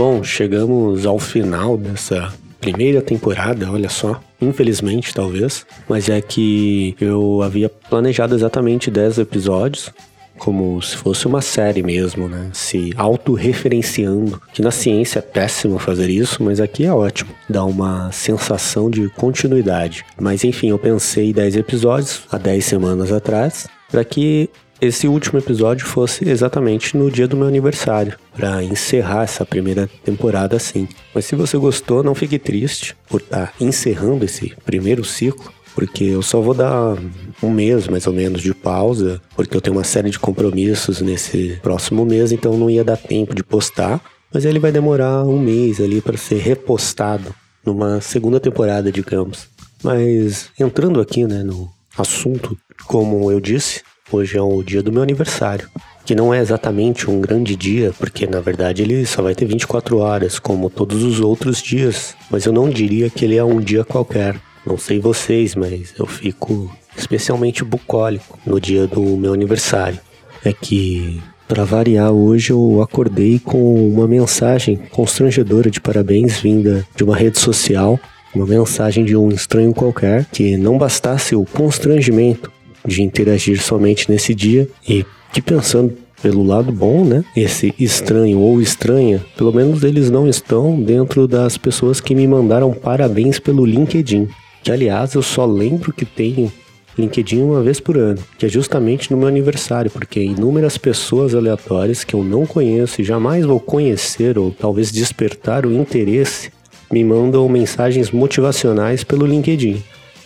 Bom, chegamos ao final dessa primeira temporada, olha só. Infelizmente, talvez. Mas é que eu havia planejado exatamente 10 episódios como se fosse uma série mesmo, né? Se autorreferenciando. Que na ciência é péssimo fazer isso, mas aqui é ótimo. Dá uma sensação de continuidade. Mas enfim, eu pensei 10 episódios há 10 semanas atrás, para que esse último episódio fosse exatamente no dia do meu aniversário, para encerrar essa primeira temporada assim. Mas se você gostou, não fique triste por estar tá encerrando esse primeiro ciclo porque eu só vou dar um mês mais ou menos de pausa, porque eu tenho uma série de compromissos nesse próximo mês, então não ia dar tempo de postar. Mas ele vai demorar um mês ali para ser repostado numa segunda temporada, digamos. Mas entrando aqui, né, no assunto, como eu disse, hoje é o dia do meu aniversário, que não é exatamente um grande dia, porque na verdade ele só vai ter 24 horas, como todos os outros dias, mas eu não diria que ele é um dia qualquer. Não sei vocês, mas eu fico especialmente bucólico no dia do meu aniversário. É que, para variar, hoje eu acordei com uma mensagem constrangedora de parabéns vinda de uma rede social, uma mensagem de um estranho qualquer, que não bastasse o constrangimento de interagir somente nesse dia e que pensando pelo lado bom, né? Esse estranho ou estranha, pelo menos eles não estão dentro das pessoas que me mandaram parabéns pelo LinkedIn que aliás eu só lembro que tenho LinkedIn uma vez por ano, que é justamente no meu aniversário, porque inúmeras pessoas aleatórias que eu não conheço e jamais vou conhecer ou talvez despertar o interesse me mandam mensagens motivacionais pelo LinkedIn,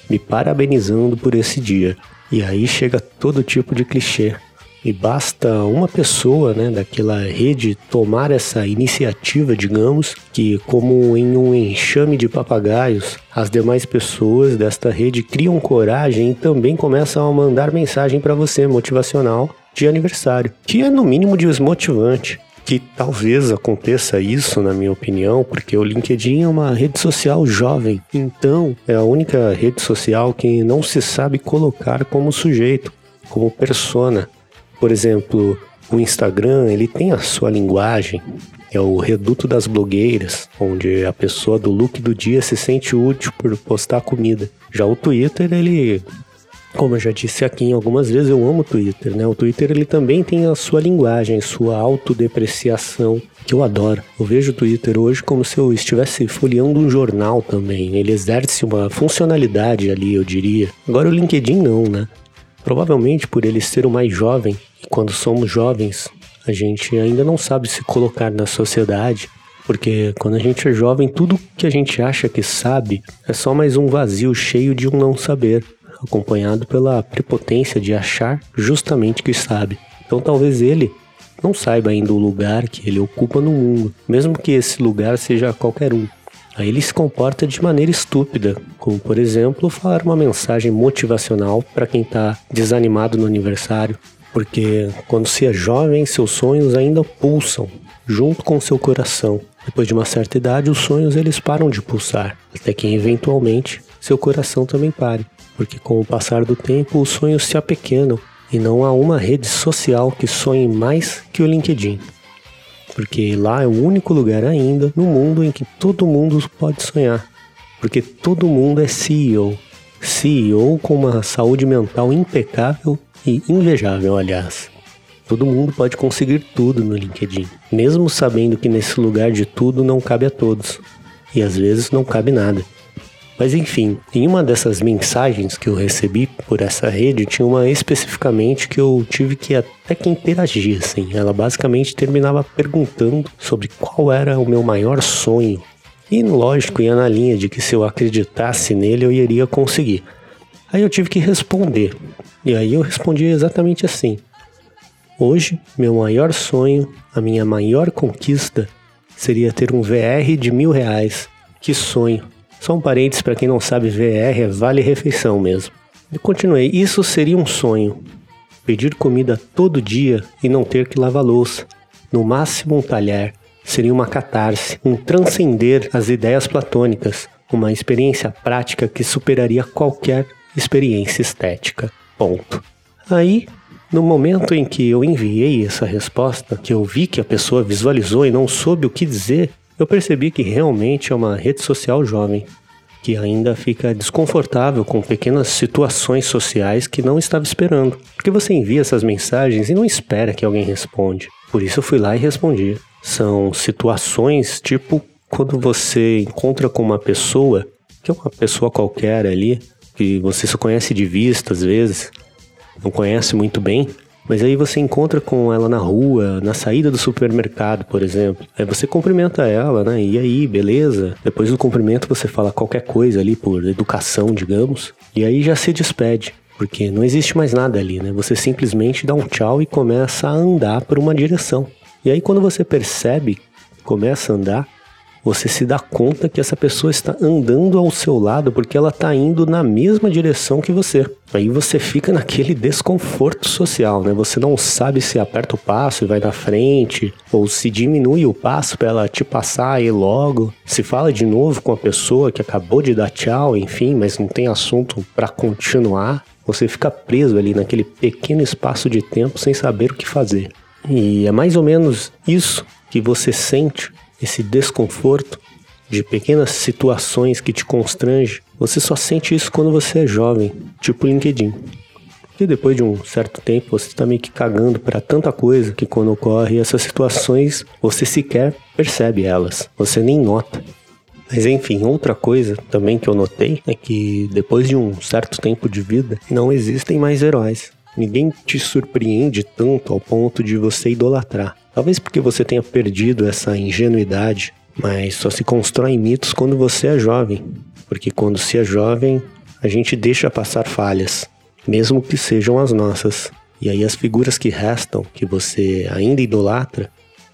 me parabenizando por esse dia. E aí chega todo tipo de clichê. E basta uma pessoa né, daquela rede tomar essa iniciativa, digamos, que, como em um enxame de papagaios, as demais pessoas desta rede criam coragem e também começam a mandar mensagem para você motivacional de aniversário, que é no mínimo desmotivante que talvez aconteça isso, na minha opinião, porque o LinkedIn é uma rede social jovem, então é a única rede social que não se sabe colocar como sujeito, como persona. Por exemplo, o Instagram, ele tem a sua linguagem, é o reduto das blogueiras, onde a pessoa do look do dia se sente útil por postar comida. Já o Twitter, ele como eu já disse aqui algumas vezes, eu amo o Twitter, né? O Twitter ele também tem a sua linguagem, sua autodepreciação, que eu adoro. Eu vejo o Twitter hoje como se eu estivesse folheando um jornal também. Ele exerce uma funcionalidade ali, eu diria. Agora o LinkedIn não, né? Provavelmente por ele ser o mais jovem, e quando somos jovens, a gente ainda não sabe se colocar na sociedade, porque quando a gente é jovem, tudo que a gente acha que sabe é só mais um vazio cheio de um não saber, acompanhado pela prepotência de achar justamente que sabe. Então talvez ele não saiba ainda o lugar que ele ocupa no mundo, mesmo que esse lugar seja qualquer um. Aí ele se comporta de maneira estúpida, como por exemplo falar uma mensagem motivacional para quem está desanimado no aniversário, porque quando se é jovem, seus sonhos ainda pulsam junto com seu coração. Depois de uma certa idade, os sonhos eles param de pulsar, até que eventualmente seu coração também pare, porque com o passar do tempo os sonhos se apequenam e não há uma rede social que sonhe mais que o LinkedIn porque lá é o único lugar ainda no mundo em que todo mundo pode sonhar, porque todo mundo é CEO. CEO com uma saúde mental impecável e invejável, aliás. Todo mundo pode conseguir tudo no LinkedIn, mesmo sabendo que nesse lugar de tudo não cabe a todos, e às vezes não cabe nada. Mas enfim, em uma dessas mensagens que eu recebi por essa rede, tinha uma especificamente que eu tive que até que interagir, assim. Ela basicamente terminava perguntando sobre qual era o meu maior sonho. E lógico, ia na linha de que se eu acreditasse nele eu iria conseguir. Aí eu tive que responder. E aí eu respondi exatamente assim. Hoje, meu maior sonho, a minha maior conquista, seria ter um VR de mil reais. Que sonho! Só um parênteses para quem não sabe, VR é vale refeição mesmo. E continuei, isso seria um sonho. Pedir comida todo dia e não ter que lavar louça. No máximo um talher. Seria uma catarse, um transcender as ideias platônicas, uma experiência prática que superaria qualquer experiência estética. Ponto. Aí, no momento em que eu enviei essa resposta, que eu vi que a pessoa visualizou e não soube o que dizer, eu percebi que realmente é uma rede social jovem, que ainda fica desconfortável com pequenas situações sociais que não estava esperando. Porque você envia essas mensagens e não espera que alguém responde. Por isso eu fui lá e respondi. São situações tipo quando você encontra com uma pessoa, que é uma pessoa qualquer ali, que você só conhece de vista às vezes, não conhece muito bem, mas aí você encontra com ela na rua, na saída do supermercado, por exemplo. Aí você cumprimenta ela, né? E aí, beleza? Depois do cumprimento você fala qualquer coisa ali por educação, digamos. E aí já se despede. Porque não existe mais nada ali, né? Você simplesmente dá um tchau e começa a andar por uma direção. E aí quando você percebe, começa a andar, você se dá conta que essa pessoa está andando ao seu lado porque ela está indo na mesma direção que você. Aí você fica naquele desconforto social, né? Você não sabe se aperta o passo e vai na frente, ou se diminui o passo para ela te passar e logo. Se fala de novo com a pessoa que acabou de dar tchau, enfim, mas não tem assunto para continuar. Você fica preso ali naquele pequeno espaço de tempo sem saber o que fazer. E é mais ou menos isso que você sente esse desconforto de pequenas situações que te constrange, você só sente isso quando você é jovem, tipo LinkedIn. E depois de um certo tempo você está meio que cagando para tanta coisa que quando ocorre essas situações você sequer percebe elas, você nem nota. Mas enfim, outra coisa também que eu notei é que depois de um certo tempo de vida não existem mais heróis. Ninguém te surpreende tanto ao ponto de você idolatrar. Talvez porque você tenha perdido essa ingenuidade, mas só se constrói mitos quando você é jovem. Porque quando se é jovem, a gente deixa passar falhas, mesmo que sejam as nossas. E aí as figuras que restam, que você ainda idolatra,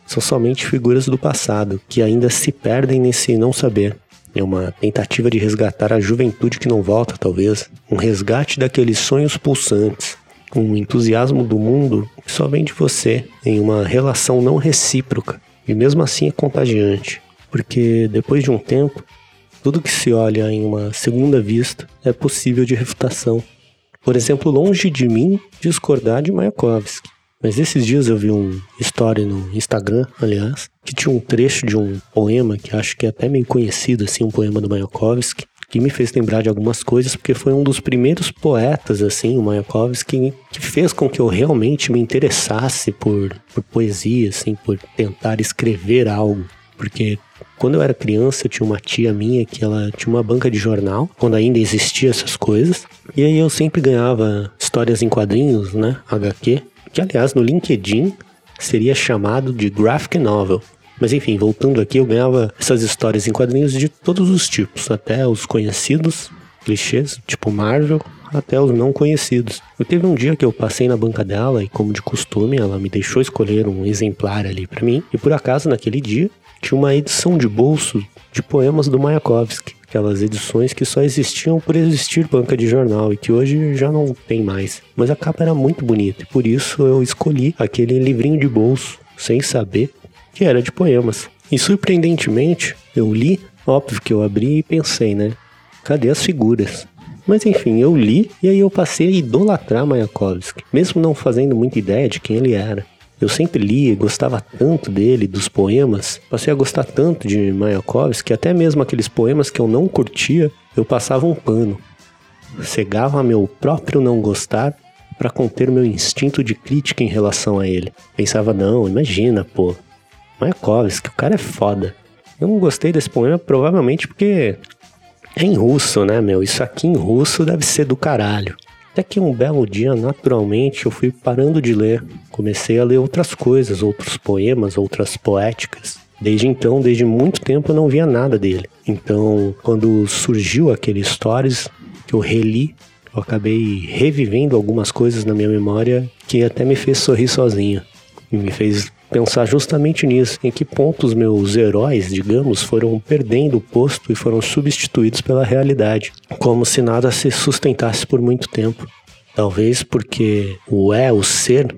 são somente figuras do passado, que ainda se perdem nesse não saber. É uma tentativa de resgatar a juventude que não volta, talvez. Um resgate daqueles sonhos pulsantes, um entusiasmo do mundo só vem de você, em uma relação não recíproca. E mesmo assim é contagiante, porque depois de um tempo, tudo que se olha em uma segunda vista é possível de refutação. Por exemplo, longe de mim discordar de Mayakovsky. Mas esses dias eu vi um story no Instagram, aliás, que tinha um trecho de um poema que acho que é até meio conhecido, assim, um poema do Mayakovsky, que me fez lembrar de algumas coisas, porque foi um dos primeiros poetas, assim, o Mayakovsky, que fez com que eu realmente me interessasse por, por poesia, assim, por tentar escrever algo. Porque quando eu era criança, eu tinha uma tia minha que ela tinha uma banca de jornal, quando ainda existia essas coisas. E aí eu sempre ganhava histórias em quadrinhos, né? HQ, que aliás no LinkedIn seria chamado de graphic novel. Mas enfim, voltando aqui, eu ganhava essas histórias em quadrinhos de todos os tipos, até os conhecidos, clichês, tipo Marvel, até os não conhecidos. Eu teve um dia que eu passei na banca dela e, como de costume, ela me deixou escolher um exemplar ali para mim. E por acaso, naquele dia, tinha uma edição de bolso de poemas do Mayakovsky. Aquelas edições que só existiam por existir banca de jornal e que hoje já não tem mais. Mas a capa era muito bonita e por isso eu escolhi aquele livrinho de bolso, sem saber que era de poemas. E surpreendentemente, eu li, óbvio que eu abri e pensei, né? Cadê as figuras? Mas enfim, eu li e aí eu passei a idolatrar Mayakovsky, mesmo não fazendo muita ideia de quem ele era. Eu sempre li e gostava tanto dele, dos poemas, passei a gostar tanto de Mayakovsky que até mesmo aqueles poemas que eu não curtia, eu passava um pano. Cegava meu próprio não gostar para conter meu instinto de crítica em relação a ele. Pensava, não, imagina, pô, Mayakovsky, o cara é foda. Eu não gostei desse poema provavelmente porque é em russo, né, meu? Isso aqui em russo deve ser do caralho. Até que um belo dia, naturalmente, eu fui parando de ler. Comecei a ler outras coisas, outros poemas, outras poéticas. Desde então, desde muito tempo, eu não via nada dele. Então, quando surgiu aquele Stories, que eu reli, eu acabei revivendo algumas coisas na minha memória que até me fez sorrir sozinho. E me fez pensar justamente nisso, em que ponto os meus heróis, digamos, foram perdendo o posto e foram substituídos pela realidade, como se nada se sustentasse por muito tempo. Talvez porque o é, o ser,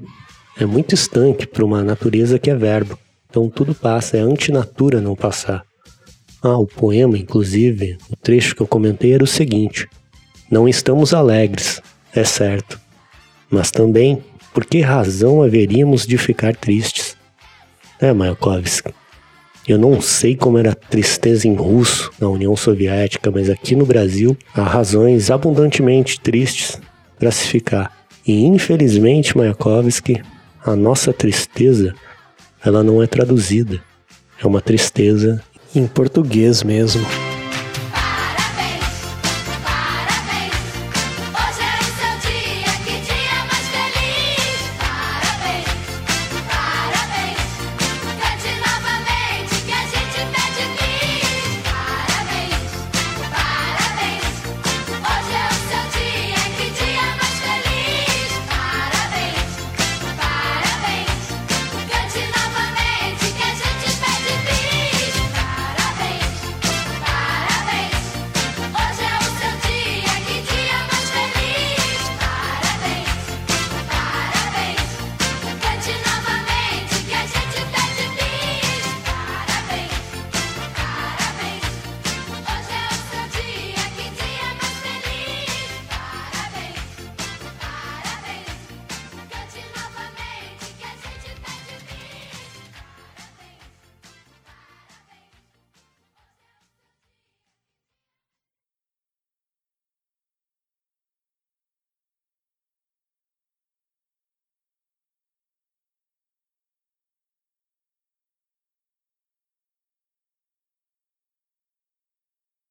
é muito estanque para uma natureza que é verbo. Então tudo passa, é antinatura não passar. Ah, o poema, inclusive, o trecho que eu comentei era o seguinte: Não estamos alegres, é certo, mas também por que razão haveríamos de ficar tristes? É, Mayakovsky. Eu não sei como era a tristeza em russo na União Soviética, mas aqui no Brasil há razões abundantemente tristes para se ficar. E infelizmente, Mayakovsky, a nossa tristeza, ela não é traduzida. É uma tristeza em português mesmo.